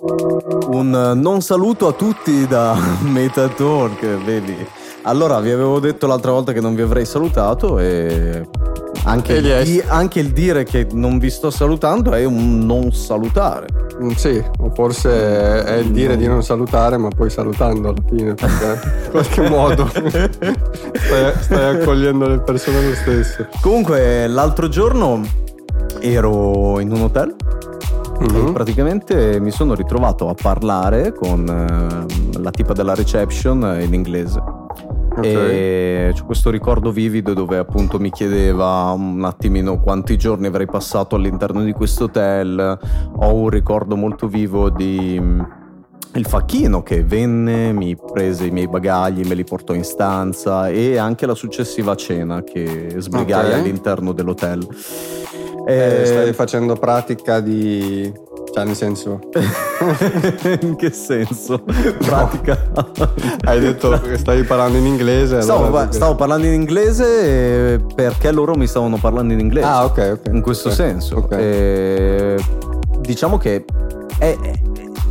Un non saluto a tutti da Metatalk, vedi. Allora, vi avevo detto l'altra volta che non vi avrei salutato e anche, il, di- anche il dire che non vi sto salutando è un non salutare. Mm, Sì, o forse è il dire di non salutare, ma poi salutando alla fine, perché in qualche modo stai, stai accogliendo le persone lo stesso. Comunque, l'altro giorno ero in un hotel Mhm. e praticamente mi sono ritrovato a parlare con eh, la tipa della reception in inglese. Ok. E c'ho questo ricordo vivido dove appunto mi chiedeva un attimino quanti giorni avrei passato all'interno di questo hotel. Ho un ricordo molto vivo di mm, il facchino che venne, mi prese i miei bagagli, me li portò in stanza e anche la successiva cena che sbrigai Ok. all'interno dell'hotel. Eh, Eh, stai facendo pratica di... cioè nel senso... in che senso? Pratica. Hai detto che stavi parlando in inglese. Stavo, allora- stavo parlando in inglese perché loro mi stavano parlando in inglese. Ah, ok, ok. in questo Ok, senso. ok. Eh, diciamo che eh,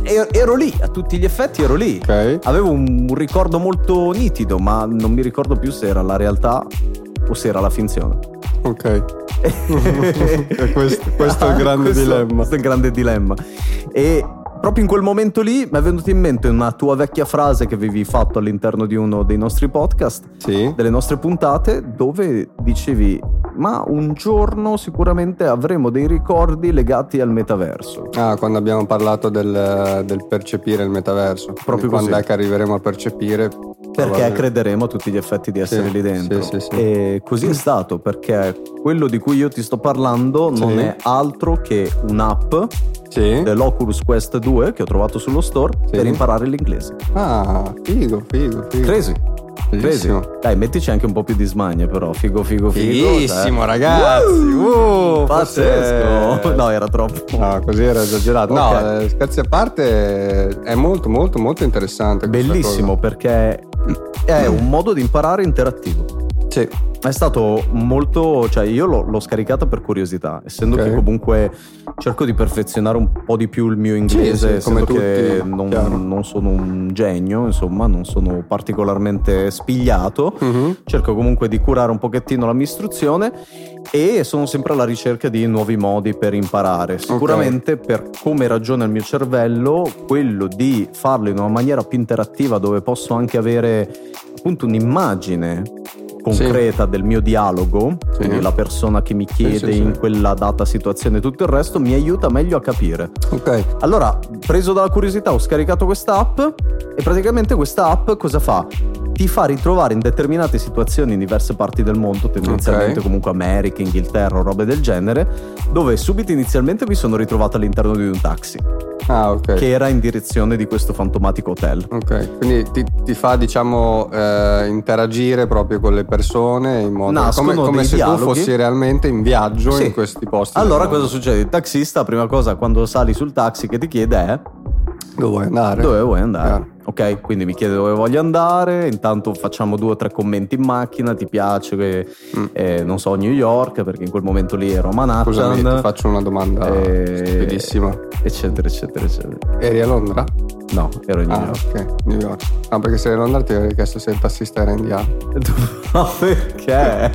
eh, ero lì, a tutti gli effetti ero lì. Ok. Avevo un, un ricordo molto nitido, ma non mi ricordo più se era la realtà o se era la finzione. Ok. Questo- questo è il grande Questo- dilemma. Questo è il grande dilemma. E proprio in quel momento lì mi è venuta in mente una tua vecchia frase che avevi fatto all'interno di uno dei nostri podcast Sì. delle nostre puntate dove dicevi ma un giorno sicuramente avremo dei ricordi legati al metaverso. Ah, quando abbiamo parlato del, del percepire il metaverso. Proprio quando così. è che arriveremo a percepire. Perché crederemo a tutti gli effetti di essere Sì, lì dentro. sì, sì, sì. E così è stato, perché quello di cui io ti sto parlando non è altro che un'app Sì. dell'Oculus Quest 2 che ho trovato sullo store per imparare l'inglese. Ah, figo, figo, figo. Crazy. Bellissimo. Dai, mettici anche un po' più di smania, però. Figo, figo, figo. Fighissimo, cioè. ragazzi. Uh, Pazzesco. forse- No, era troppo. No, così era esagerato. No, Ok. eh, scherzi a parte, è molto, molto, molto interessante. Bellissimo perché è un modo di imparare interattivo. Sì, È stato molto, cioè io l'ho, l'ho scaricata per curiosità, essendo Ok. che comunque cerco di perfezionare un po' di più il mio inglese, sì, come essendo che tutti, non, non sono un genio, insomma, non sono particolarmente spigliato. Mhm. Cerco comunque di curare un pochettino la mia istruzione e sono sempre alla ricerca di nuovi modi per imparare. Sicuramente per come ragiona il mio cervello, quello di farlo in una maniera più interattiva dove posso anche avere appunto un'immagine concreta del mio dialogo, quindi la persona che mi chiede sì, sì. in quella data situazione e tutto il resto mi aiuta meglio a capire. ok. Allora, preso dalla curiosità, ho scaricato questa app e praticamente questa app cosa fa? Ti fa ritrovare in determinate situazioni in diverse parti del mondo, tendenzialmente Ok. comunque America, Inghilterra o robe del genere, dove subito inizialmente mi sono ritrovato all'interno di un taxi Ah, ok. che era in direzione di questo fantomatico hotel. Ok, quindi ti, ti fa diciamo eh, interagire proprio con le persone in modo Nascono come, come se dialoghi. tu fossi realmente in viaggio Sì. in questi posti. Allora cosa succede? Il taxista, prima cosa, quando sali sul taxi che ti chiede è Dove vuoi andare? dove vuoi andare. Chiaro. Ok, quindi mi chiede dove voglio andare, intanto facciamo due o tre commenti in macchina, ti piace che, Mm. eh, non so, New York, perché in quel momento lì ero a Manhattan. Scusami, ti faccio una domanda Eh, stupidissima. Eccetera, eccetera, eccetera. Eri a Londra? No, ero in New Ah, York. ok, New York. No, perché se eri a Londra ti avrei chiesto se il tassista era indiano. No, perché?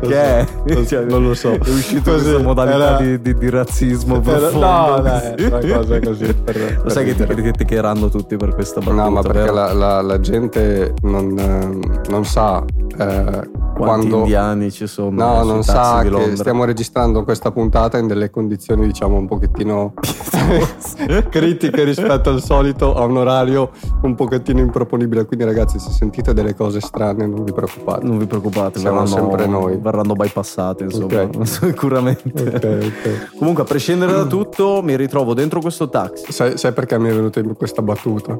perché? Non so, Cioè, non lo so. È uscito questa modalità era- di, di- di razzismo profondo. no, dai, così. una cosa così, per- Lo per sai che ti criticheranno tutti per questa battuta, No, ma perché la, la- la gente non, non sa eh, Quanti quando... indiani ci sono No, non sa che stiamo registrando questa puntata in delle condizioni, diciamo, un pochettino critiche rispetto al solito, a un orario un pochettino improponibile. Quindi, ragazzi, se sentite delle cose strane, non vi preoccupate. Non vi preoccupate, Siamo verranno, sempre noi. verranno bypassate, insomma, Ok. sicuramente. Ok, ok. Comunque, a prescindere da tutto, mi ritrovo dentro questo taxi Sai, sai perché mi è venuta questa battuta?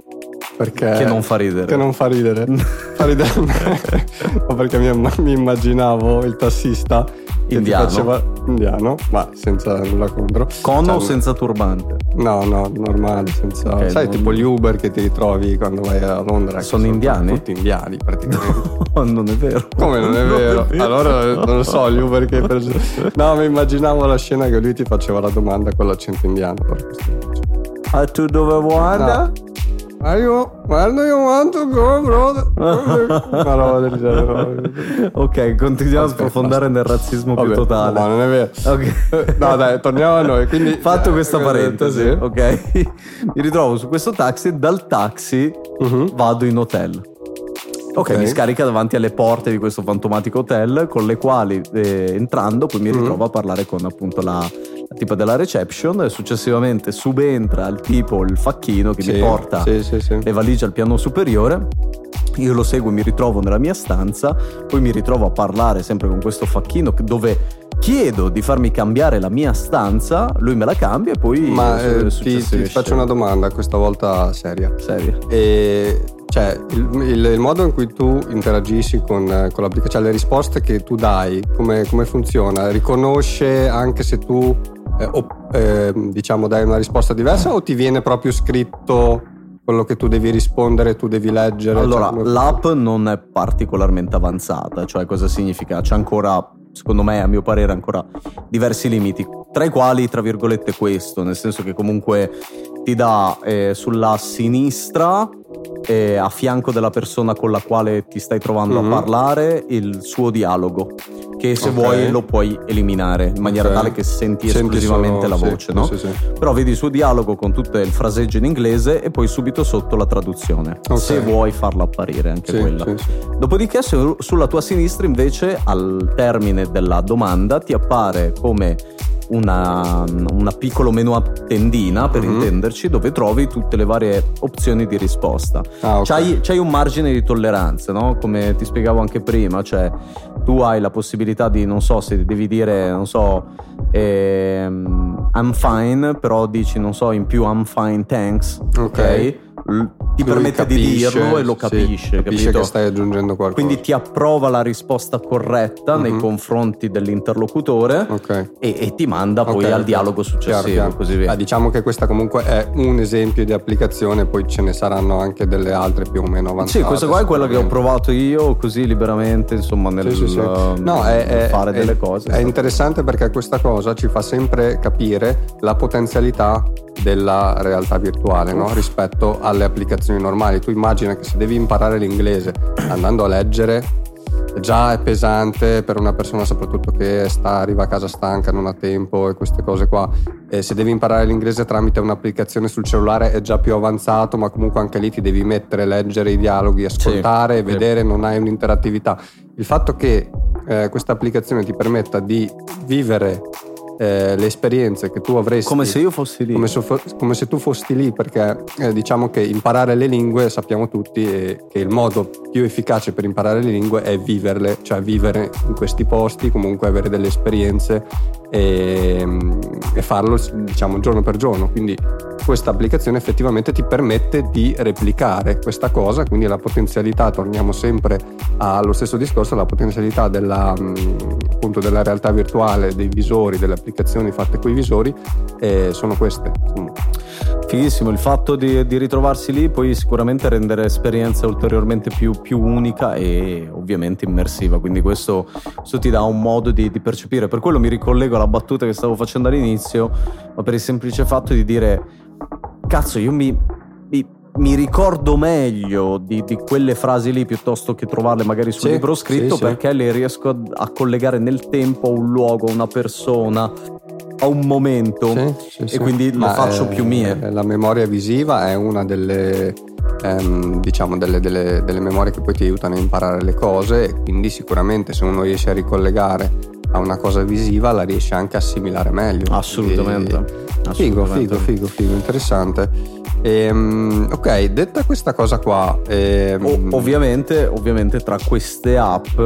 Perché che non fa ridere. Che non fa ridere. fa ridere. Ma perché mi, mi immaginavo il tassista Indiano. Faceva, indiano, ma senza nulla contro. Con Cioè, o senza turbante? No, no, normale, senza. Ok, sai, non- tipo gli Uber che ti ritrovi quando vai a Londra. che Sono indiani? Tutti indiani, praticamente. No, non è vero. Come non è vero? Allora non lo so, gli Uber che preso. No, mi immaginavo la scena che lui ti faceva la domanda con l'accento indiano. per questo. A tu dove guarda? No. Are you, where do you want to go, brother? Roba del genere. ok, continuiamo a sprofondare nel razzismo Vabbè, più totale. No, non è vero. Ok. No, dai, torniamo a noi. Quindi, Fatto questa eh, parentesi, sì. ok? Mi ritrovo su questo taxi, dal taxi Mhm. vado in hotel. Ok, Ok. mi scarica davanti alle porte di questo fantomatico hotel con le quali eh, entrando poi mi Mhm. ritrovo a parlare con appunto la, la tipa della reception e successivamente subentra il tipo, il facchino che Sì, mi porta Sì, sì, le valigie al piano superiore. Io lo seguo, mi ritrovo nella mia stanza, poi mi ritrovo a parlare sempre con questo facchino dove chiedo di farmi cambiare la mia stanza, lui me la cambia e poi Ma eh, ti, ti faccio una domanda, questa volta seria. Seria. E cioè, il, il- il modo in cui tu interagisci con, con l'applicazione, cioè le risposte che tu dai, come, come funziona? Riconosce anche se tu eh, op- eh, diciamo dai una risposta diversa o ti viene proprio scritto quello che tu devi rispondere, tu devi leggere? Allora, Cioè, come- l'app non è particolarmente avanzata, cioè cosa significa? C'è ancora, secondo me, a mio parere, ancora diversi limiti, tra i quali, tra virgolette, questo, nel senso che comunque ti dà eh, sulla sinistra, eh, a fianco della persona con la quale ti stai trovando Mhm. a parlare, il suo dialogo, che se Ok. vuoi lo puoi eliminare in maniera Ok. tale che senti, Senti esclusivamente solo- la sì, voce, no? sì, sì. Però vedi il suo dialogo con tutto il fraseggio in inglese e poi subito sotto la traduzione. Ok. Se vuoi farla apparire anche Sì, quella. sì, sì. Dopodiché su- sulla tua sinistra invece al termine della domanda ti appare come una, una piccolo menu a tendina per Mhm. intenderci dove trovi tutte le varie opzioni di risposta. Ah, ok. C'hai, c'hai un margine di tolleranza, no? Come ti spiegavo anche prima, cioè tu hai la possibilità di, non so, se devi dire, non so, ehm, I'm fine, però dici, non so, in più I'm fine, thanks, ok? Ok. L- ti permette di capisce, dirlo e lo sì, capisce, capisce capito? che stai aggiungendo qualcosa. Quindi ti approva la risposta corretta nei Mhm. confronti dell'interlocutore Ok. e, e ti manda poi Ok, al dialogo successivo Chiaro, chiaro. così via. Ah, diciamo che questa comunque è un esempio di applicazione, poi ce ne saranno anche delle altre più o meno avanzate. Sì, questa qua è quella che ho provato io così liberamente, insomma, nel, Sì, sì, sì. No, è, nel è- fare è- delle cose. È interessante perché questa cosa ci fa sempre capire la potenzialità della realtà virtuale no? rispetto alle applicazioni normali. Tu immagina che se devi imparare l'inglese andando a leggere, già è pesante per una persona soprattutto che sta, arriva a casa stanca, non ha tempo e queste cose qua. E se devi imparare l'inglese tramite un'applicazione sul cellulare è già più avanzato, ma comunque anche lì ti devi mettere, leggere i dialoghi, ascoltare, sì. vedere, non hai un'interattività. Il fatto che eh, questa applicazione ti permetta di vivere eh, le esperienze che tu avresti Come se io fossi lì. come se, come se tu fossi lì perché eh, diciamo che imparare le lingue sappiamo tutti eh, che il modo più efficace per imparare le lingue è viverle cioè vivere in questi posti comunque avere delle esperienze e, e farlo diciamo giorno per giorno quindi questa applicazione effettivamente ti permette di replicare questa cosa quindi la potenzialità torniamo sempre allo stesso discorso la potenzialità della, mh, appunto della realtà virtuale dei visori delle applicazioni fatte con i visori eh, sono queste insomma. Fighissimo, il fatto di, di ritrovarsi lì poi sicuramente rende l'esperienza ulteriormente più, più unica e ovviamente immersiva, quindi questo, questo ti dà un modo di, di percepire. Per quello mi ricollego alla battuta che stavo facendo all'inizio, ma per il semplice fatto di dire, cazzo, io mi, mi, mi ricordo meglio di, di quelle frasi lì piuttosto che trovarle magari sul Sì, libro scritto sì, sì. perché le riesco a, a collegare nel tempo a un luogo, a una persona, a un momento Sì, sì, e quindi lo Ma, faccio eh, più mie. La memoria visiva è una delle, ehm, diciamo delle, delle- delle memorie che poi ti aiutano a imparare le cose e quindi sicuramente se uno riesce a ricollegare a una cosa visiva la riesce anche a assimilare meglio. Assolutamente. E- Figo, figo, figo, figo, interessante. Ehm, ok, detta questa cosa qua, ehm, O- ovviamente, ovviamente tra queste app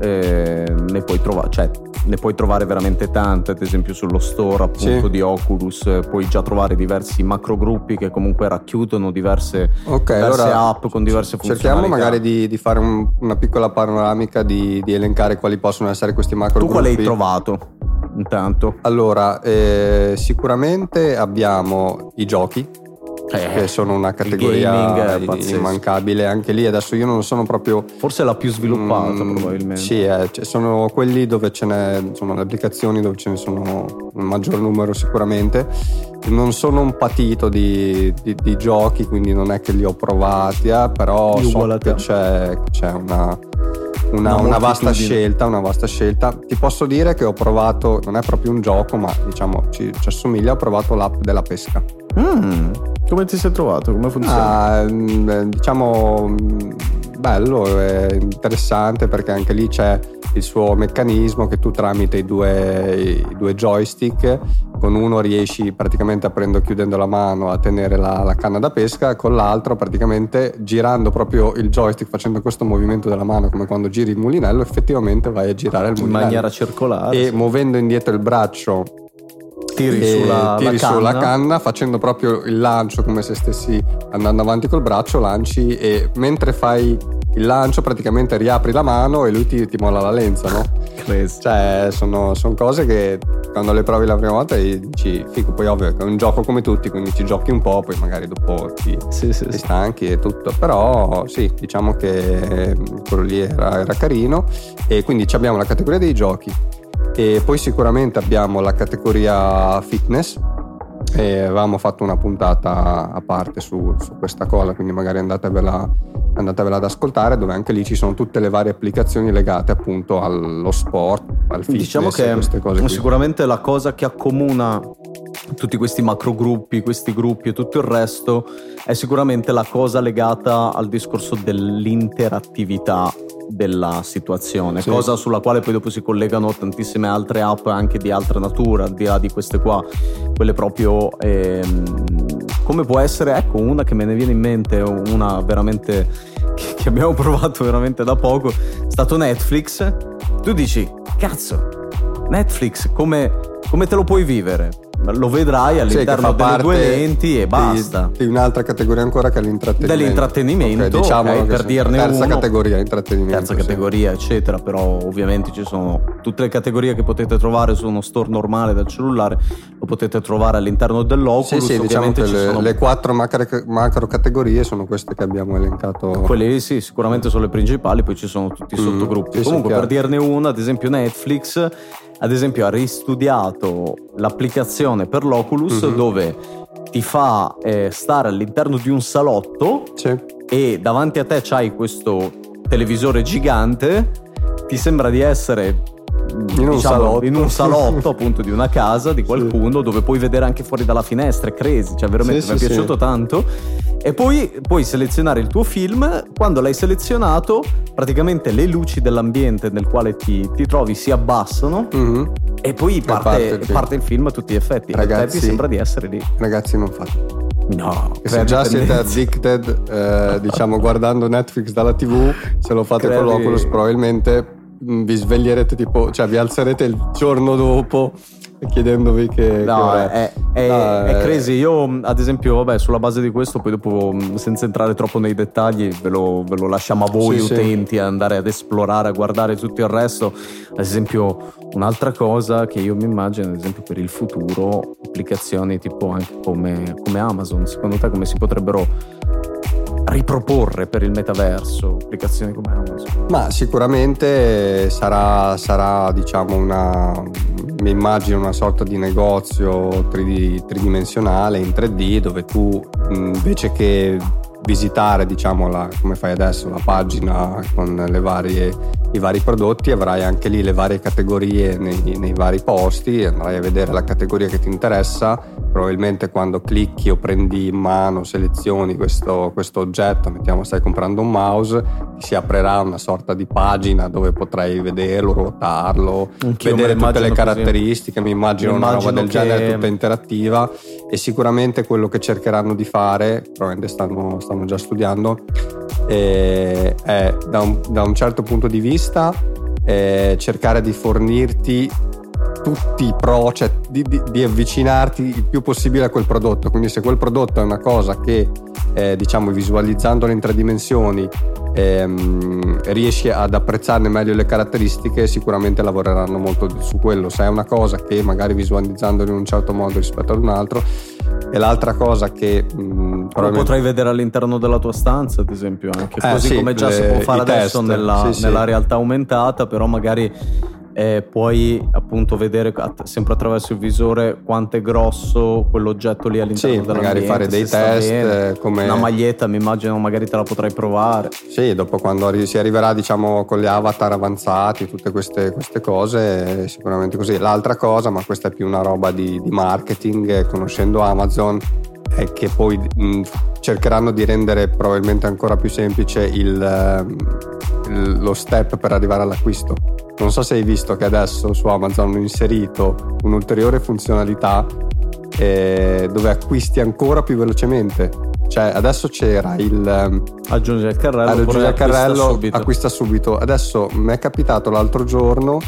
eh, ne, puoi trovare, cioè, ne puoi trovare veramente tante, ad esempio sullo store appunto Sì. di Oculus eh, puoi già trovare diversi macro gruppi che comunque racchiudono diverse, ok, diverse allora app con diverse funzionalità. cerchiamo magari di, di fare un- una piccola panoramica, di, di elencare quali possono essere questi macro Tu quale hai gruppi. trovato intanto? Allora, eh, sicuramente abbiamo i giochi, eh, che sono una categoria immancabile anche lì. Adesso io non sono proprio forse la più sviluppata mm, probabilmente. sì eh, cioè sono quelli dove ce n'è sono le applicazioni dove ce ne sono un maggior numero sicuramente. Non sono un patito di, di, di giochi quindi non è che li ho provati eh, però so che c'è, c'è una una, una, vasta scelta, una vasta scelta. Ti posso dire che ho provato, non è proprio un gioco, ma diciamo ci, ci assomiglia, ho provato l'app della pesca. Mm, come ti sei trovato? Come funziona? Ah, mm, diciamo mm, bello, è interessante perché anche lì c'è il suo meccanismo che tu tramite i due, i due joystick con uno riesci praticamente aprendo e chiudendo la mano a tenere la, la, canna da pesca, con l'altro praticamente girando proprio il joystick, facendo questo movimento della mano come quando giri il mulinello, effettivamente vai a girare il mulinello. In maniera circolare. E sì. muovendo indietro il braccio tiri, sulla, tiri canna. sulla, canna. facendo proprio il lancio come se stessi andando avanti col braccio, lanci e mentre fai il lancio praticamente riapri la mano e lui ti, ti molla la lenza, no? Cioè, sono, sono, cose che quando le provi la prima volta dici, figo, poi ovvio è un gioco come tutti, quindi ci giochi un po', poi magari dopo ti, sì, sì, ti stanchi e tutto. Però sì, diciamo che quello lì era, era carino. E quindi abbiamo la categoria dei giochi. E poi sicuramente abbiamo la categoria fitness, e avevamo fatto una puntata a parte su, su questa cosa, quindi magari andatevela, andatevela, ad ascoltare, dove anche lì ci sono tutte le varie applicazioni legate appunto allo sport, al fitness. Diciamo che queste cose qui. sicuramente la cosa che accomuna tutti questi macro gruppi, questi gruppi e tutto il resto è sicuramente la cosa legata al discorso dell'interattività della situazione, sì. cosa sulla quale poi dopo si collegano tantissime altre app anche di altra natura, al di là di queste qua, quelle proprio ehm, come può essere, ecco una che me ne viene in mente, una veramente che abbiamo provato veramente da poco, è stato Netflix. Tu dici, cazzo, Netflix come, come te lo puoi vivere? Lo vedrai all'interno sì, delle due lenti e basta. Di, di, un'altra categoria ancora che è l'intrattenimento. Dell'intrattenimento, okay, diciamo okay, per dirne terza uno. categoria, intrattenimento. Terza sì. categoria, eccetera, però ovviamente ci sono tutte le categorie che potete trovare su uno store normale del cellulare, lo potete trovare all'interno dell'Oculus. Sì, sì, diciamo che le, sono... le, quattro macro, macro, categorie sono queste che abbiamo elencato. Quelle sì, sicuramente sono le principali, poi ci sono tutti i mm, sottogruppi. Sì, Comunque, per dirne una, ad esempio Netflix ad esempio ha ristudiato l'applicazione per l'Oculus mm-hmm. dove ti fa eh, stare all'interno di un salotto sì. e davanti a te c'hai questo televisore gigante, ti sembra di essere in un, diciamo, salotto. in un salotto appunto di una casa di qualcuno sì. dove puoi vedere anche fuori dalla finestra, è crazy, cioè veramente sì, mi è piaciuto tanto e poi puoi selezionare il tuo film. Quando l'hai selezionato, praticamente le luci dell'ambiente nel quale ti, ti trovi si abbassano. Mm-hmm. E poi parte, parte, il parte, il film a tutti gli effetti. Ragazzi, sembra di essere lì. Ragazzi, non fate. No, se già siete addicted, eh, diciamo, guardando Netflix dalla TV, se lo fate Credi... con l'Oculus, probabilmente vi sveglierete tipo, cioè vi alzerete il giorno dopo chiedendovi che... No, che è, è, no, è, crazy. Io, ad esempio, vabbè, sulla base di questo, poi dopo, mm, senza entrare troppo nei dettagli, ve lo, ve lo lasciamo a voi sì, utenti, sì. andare ad esplorare, a guardare tutto il resto. Ad esempio, un'altra cosa che io mi immagino, ad esempio, per il futuro, applicazioni tipo anche come, come Amazon, secondo te come si potrebbero riproporre per il metaverso applicazioni come Amazon? Ma sicuramente sarà, sarà diciamo una mi immagino una sorta di negozio tridimensionale in 3D dove tu invece che visitare, diciamo, la, come fai adesso, la pagina con varie, i vari prodotti, avrai anche lì le varie categorie nei, nei, vari posti, andrai a vedere la categoria che ti interessa, probabilmente quando clicchi o prendi in mano, selezioni questo, questo oggetto, mettiamo stai comprando un mouse, ti si aprirà una sorta di pagina dove potrai vederlo, ruotarlo, Anch'io vedere tutte le caratteristiche, così. mi immagino mi una roba del genere tutta interattiva e sicuramente quello che cercheranno di fare, probabilmente stanno, stanno già studiando, eh, è da un, da un, certo punto di vista eh, cercare di fornirti tutti i pro, cioè di, di, di, avvicinarti il più possibile a quel prodotto. Quindi se quel prodotto è una cosa che, eh, diciamo, visualizzandolo in tre dimensioni, ehm, riesci ad apprezzarne meglio le caratteristiche, sicuramente lavoreranno molto su quello. Se è una cosa che magari visualizzandolo in un certo modo rispetto ad un altro, E l'altra cosa che... Mh, probabilmente... potrai vedere all'interno della tua stanza, ad esempio, anche eh, così sì, come già le, si può fare adesso test, nella, sì, nella realtà aumentata, però magari eh, puoi appunto vedere sempre attraverso il visore quanto è grosso quell'oggetto lì all'interno sì, magari fare dei test eh, come una maglietta mi immagino magari te la potrai provare. Sì dopo quando si arriverà diciamo con gli avatar avanzati tutte queste, queste cose sicuramente così. L'altra cosa ma questa è più una roba di, di marketing eh, conoscendo Amazon è che poi mh, cercheranno di rendere probabilmente ancora più semplice il, il, lo step per arrivare all'acquisto non so se hai visto che adesso su Amazon hanno inserito un'ulteriore funzionalità eh, dove acquisti ancora più velocemente. Cioè, adesso c'era il ehm, aggiungere il carrello, aggiungere il carrello acquista subito. acquista subito. Adesso mi è capitato l'altro giorno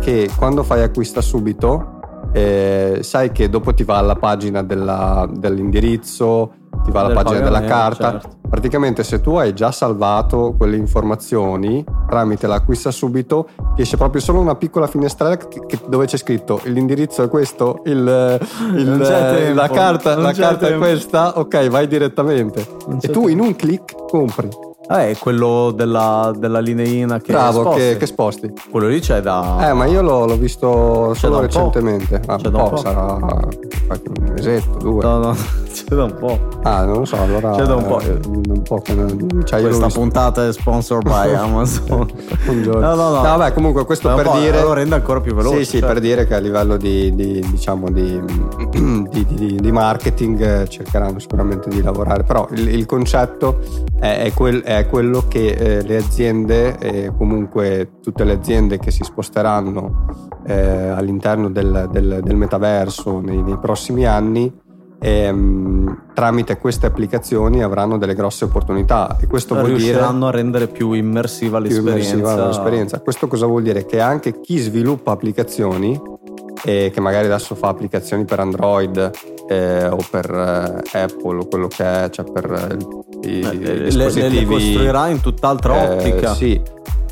che quando fai acquista subito, eh, sai che dopo ti va alla pagina della, dell'indirizzo, ti va alla pagina della carta. Certo. Praticamente se tu hai già salvato quelle informazioni tramite l'acquista subito, ti esce proprio solo una piccola finestrella dove c'è scritto l'indirizzo è questo, il, il, la carta, la carta è questa, ok vai direttamente. E tu in un click compri. Ah, è quello della, della lineina che Bravo, sposti. Che, che, sposti. Quello lì c'è da. Eh, ma io l'ho, l'ho visto c'è solo recentemente. Ah, c'è un po', po', sarà qualche mesetto, due. No, no, c'è da un po'. Ah, non lo so, allora. C'è da un po'. Eh, un po' non, cioè Questa puntata è sponsored by Amazon. un giorno. No, no, no. No, vabbè, comunque questo per dire. Lo rende ancora più veloce. Sì, sì, cioè. per dire che a livello di, di diciamo, di, di, di, marketing cercheranno sicuramente di lavorare. Però il, il concetto è, è, quel, è quello che eh, le aziende e comunque tutte le aziende che si sposteranno eh, all'interno del, del, del metaverso nei, nei, prossimi anni ehm, tramite queste applicazioni avranno delle grosse opportunità e questo vuol dire riusciranno a rendere più immersiva l'esperienza. Più immersiva l'esperienza. Questo cosa vuol dire? Che anche chi sviluppa applicazioni e che magari adesso fa applicazioni per Android eh, o per eh, Apple o quello che è, cioè per eh, i, eh, dispositivi. Le, le costruirà in tutt'altra eh, ottica. Sì,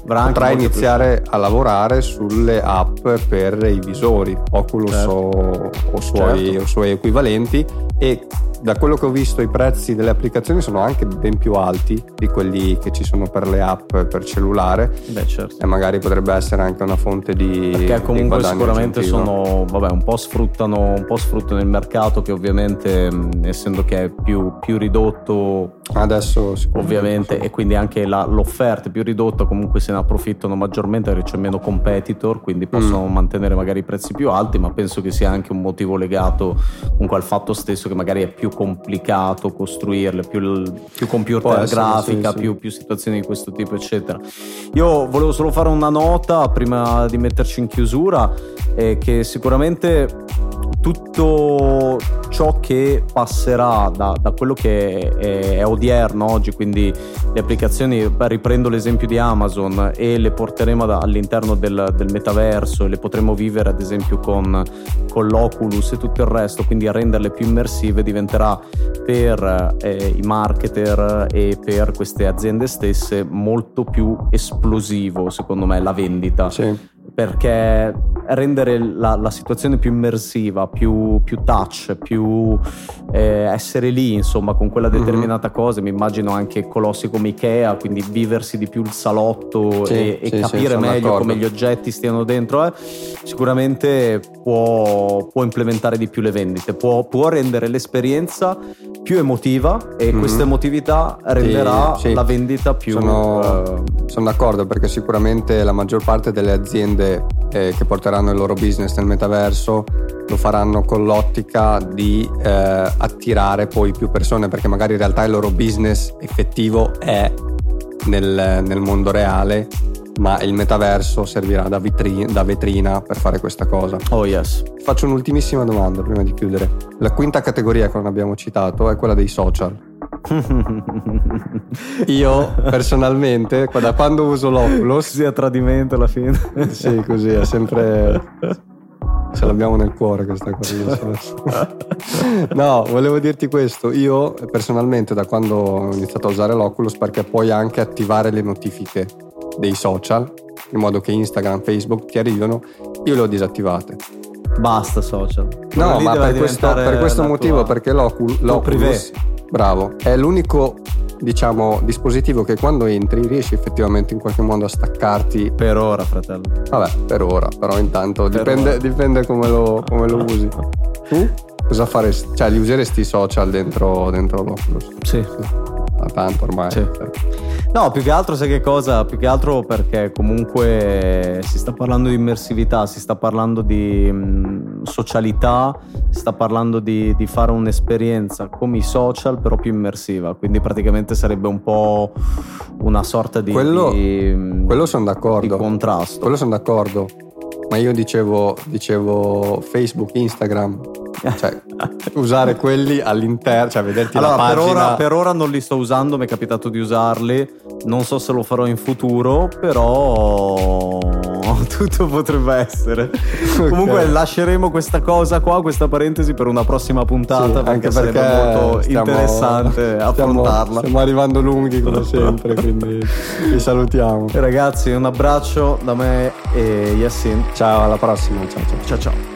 potrà iniziare a lavorare sulle app per i visori Oculus certo. o, o, suoi, certo. o, suoi, equivalenti e da quello che ho visto i prezzi delle applicazioni sono anche ben più alti di quelli che ci sono per le app per cellulare Beh, certo. e magari potrebbe essere anche una fonte di perché comunque sicuramente aggiuntivo. sono vabbè un po' sfruttano un po' sfruttano il mercato che ovviamente essendo che è più, più ridotto adesso ovviamente e quindi anche la, l'offerta è più ridotta comunque se ne approfittano maggiormente perché c'è meno competitor quindi possono mm. mantenere magari i prezzi più alti ma penso che sia anche un motivo legato comunque al fatto stesso che magari è più complicato costruirle, più, più computer essere, grafica, sì, sì. Più, più, situazioni di questo tipo, eccetera. Io volevo solo fare una nota prima di metterci in chiusura, eh, che sicuramente tutto ciò che passerà da, da quello che è, è, odierno oggi, quindi le applicazioni, beh, riprendo l'esempio di Amazon e le porteremo da, all'interno del, del, metaverso e le potremo vivere ad esempio con, con, l'Oculus e tutto il resto, quindi a renderle più immersive diventerà per eh, i marketer e per queste aziende stesse molto più esplosivo secondo me la vendita. Sì perché rendere la, la, situazione più immersiva, più, più touch, più eh, essere lì, insomma, con quella mhm. determinata mm-hmm. cosa. Mi immagino anche colossi come Ikea, quindi viversi di più il salotto sì, e, sì, e, capire sì, meglio d'accordo. come gli oggetti stiano dentro. Eh, sicuramente può, può, implementare di più le vendite, può, può rendere l'esperienza più emotiva e mm-hmm. questa emotività renderà la vendita più... Sono, uh, sono d'accordo perché sicuramente la maggior parte delle aziende eh, che porteranno il loro business nel metaverso lo faranno con l'ottica di eh, attirare poi più persone perché magari in realtà il loro business effettivo è nel, nel mondo reale ma il metaverso servirà da, vitri- da, vetrina per fare questa cosa. Oh yes. Faccio un'ultimissima domanda prima di chiudere. La quinta categoria che non abbiamo citato è quella dei social. Io personalmente, da quando uso l'Oculus... Sia tradimento alla fine. sì, così è sempre... Ce l'abbiamo nel cuore questa cosa. no, volevo dirti questo. Io personalmente da quando ho iniziato a usare l'Oculus perché puoi anche attivare le notifiche dei social in modo che Instagram, Facebook ti arrivino, io le ho disattivate Basta social. No, ma per questo, per questo motivo, tua, perché l'Oculus bravo, è l'unico diciamo dispositivo che quando entri riesci effettivamente in qualche modo a staccarti. Per ora fratello. Vabbè per ora però intanto dipende, ora. dipende come, lo, come lo usi. Tu? Cosa faresti? Cioè li useresti i social dentro, dentro l'Oculus sì, sì tanto ormai. Sì. No, più che altro sai che cosa? Più che altro perché comunque si sta parlando di immersività, si sta parlando di mh, socialità, si sta parlando di, di, fare un'esperienza come i social però più immersiva, quindi praticamente sarebbe un po' una sorta di, quello, di, quello sono d'accordo. di contrasto. Quello sono d'accordo, ma io dicevo, dicevo Facebook, Instagram cioè, usare quelli all'interno, cioè vederti allora, la pagina. Per ora, per ora non li sto usando, mi è capitato di usarli, non so se lo farò in futuro, però tutto potrebbe essere. Okay. Comunque lasceremo questa cosa qua, questa parentesi per una prossima puntata, sì, perché, perché sarebbe molto stiamo, interessante affrontarla. Stiamo, stiamo arrivando lunghi come sempre, quindi vi salutiamo. E ragazzi, un abbraccio da me e Yassin. Ciao, alla prossima. Ciao ciao. Ciao ciao.